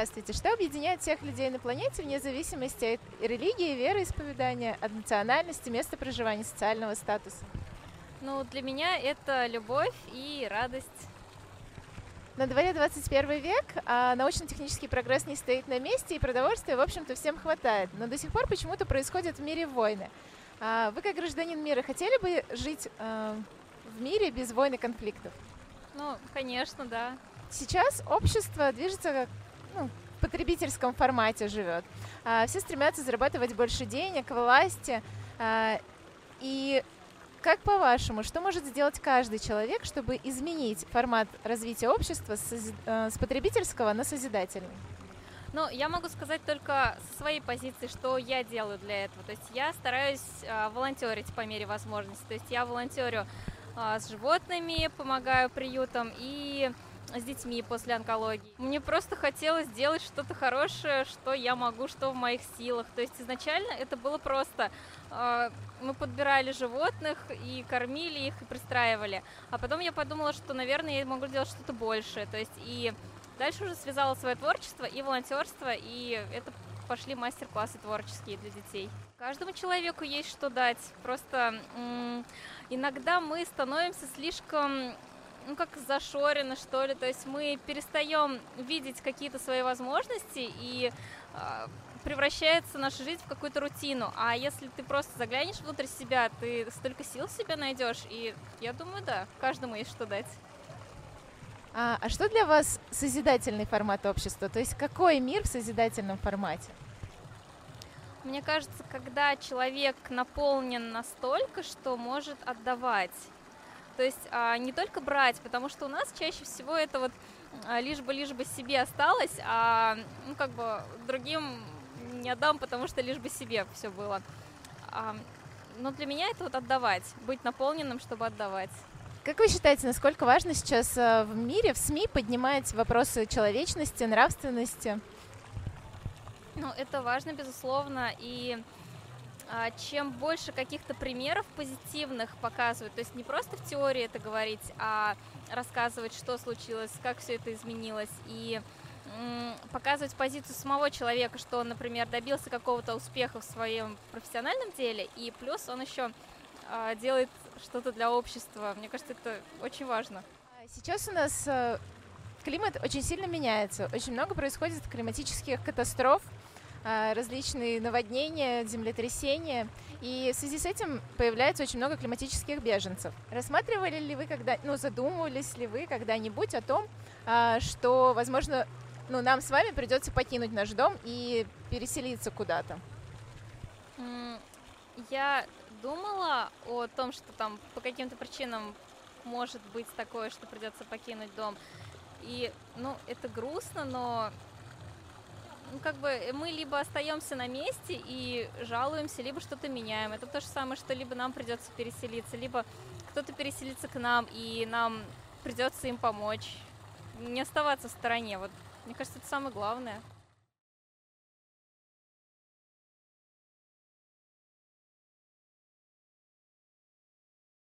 Здравствуйте. Что объединяет всех людей на планете вне зависимости от религии, вероисповедания, от национальности, места проживания, социального статуса? Ну, для меня это любовь и радость. На дворе 21 век, а научно-технический прогресс не стоит на месте, и продовольствия, в общем-то, всем хватает. Но до сих пор почему-то происходят в мире войны. А вы, как гражданин мира, хотели бы жить э, в мире без войн и конфликтов? Ну, конечно, да. Сейчас общество движется ну, потребительском формате живет. А, все стремятся зарабатывать больше денег, власти. А, и как по-вашему, что может сделать каждый человек, чтобы изменить формат развития общества с, с потребительского на созидательный? Ну, я могу сказать только со своей позиции, что я делаю для этого. То есть я стараюсь э, волонтерить по мере возможности. То есть я волонтерю э, с животными, помогаю приютам и с детьми после онкологии. Мне просто хотелось сделать что-то хорошее, что я могу, что в моих силах. То есть изначально это было просто. А, мы подбирали животных и кормили их, и пристраивали. А потом я подумала, что, наверное, я могу сделать что-то большее. То есть и дальше уже связала свое творчество и волонтерство, и это пошли мастер-классы творческие для детей. Каждому человеку есть что дать. Просто иногда мы становимся слишком ну, как зашорены, что ли. То есть мы перестаем видеть какие-то свои возможности и э, превращается наша жизнь в какую-то рутину. А если ты просто заглянешь внутрь себя, ты столько сил себе найдешь. И я думаю, да, каждому есть что дать. А, а что для вас созидательный формат общества? То есть какой мир в созидательном формате? Мне кажется, когда человек наполнен настолько, что может отдавать. То есть а, не только брать, потому что у нас чаще всего это вот а, лишь бы лишь бы себе осталось, а ну как бы другим не отдам, потому что лишь бы себе все было. А, но для меня это вот отдавать, быть наполненным, чтобы отдавать. Как вы считаете, насколько важно сейчас а, в мире, в СМИ поднимать вопросы человечности, нравственности? Ну, это важно, безусловно, и чем больше каких-то примеров позитивных показывают, то есть не просто в теории это говорить, а рассказывать, что случилось, как все это изменилось, и показывать позицию самого человека, что он, например, добился какого-то успеха в своем профессиональном деле, и плюс он еще а, делает что-то для общества. Мне кажется, это очень важно. Сейчас у нас э, климат очень сильно меняется. Очень много происходит климатических катастроф, а, различные наводнения, землетрясения. И в связи с этим появляется очень много климатических беженцев. Рассматривали ли вы когда, ну, задумывались ли вы когда-нибудь о том, а, что, возможно, ну, нам с вами придется покинуть наш дом и переселиться куда-то? Я думала о том, что там по каким-то причинам может быть такое, что придется покинуть дом. И, ну, это грустно, но ну, как бы э, мы либо остаемся на месте и жалуемся, либо что-то меняем. Это то же самое, что либо нам придется переселиться, либо кто-то переселится к нам, и нам придется им помочь. Не оставаться в стороне. Вот, мне кажется, это самое главное.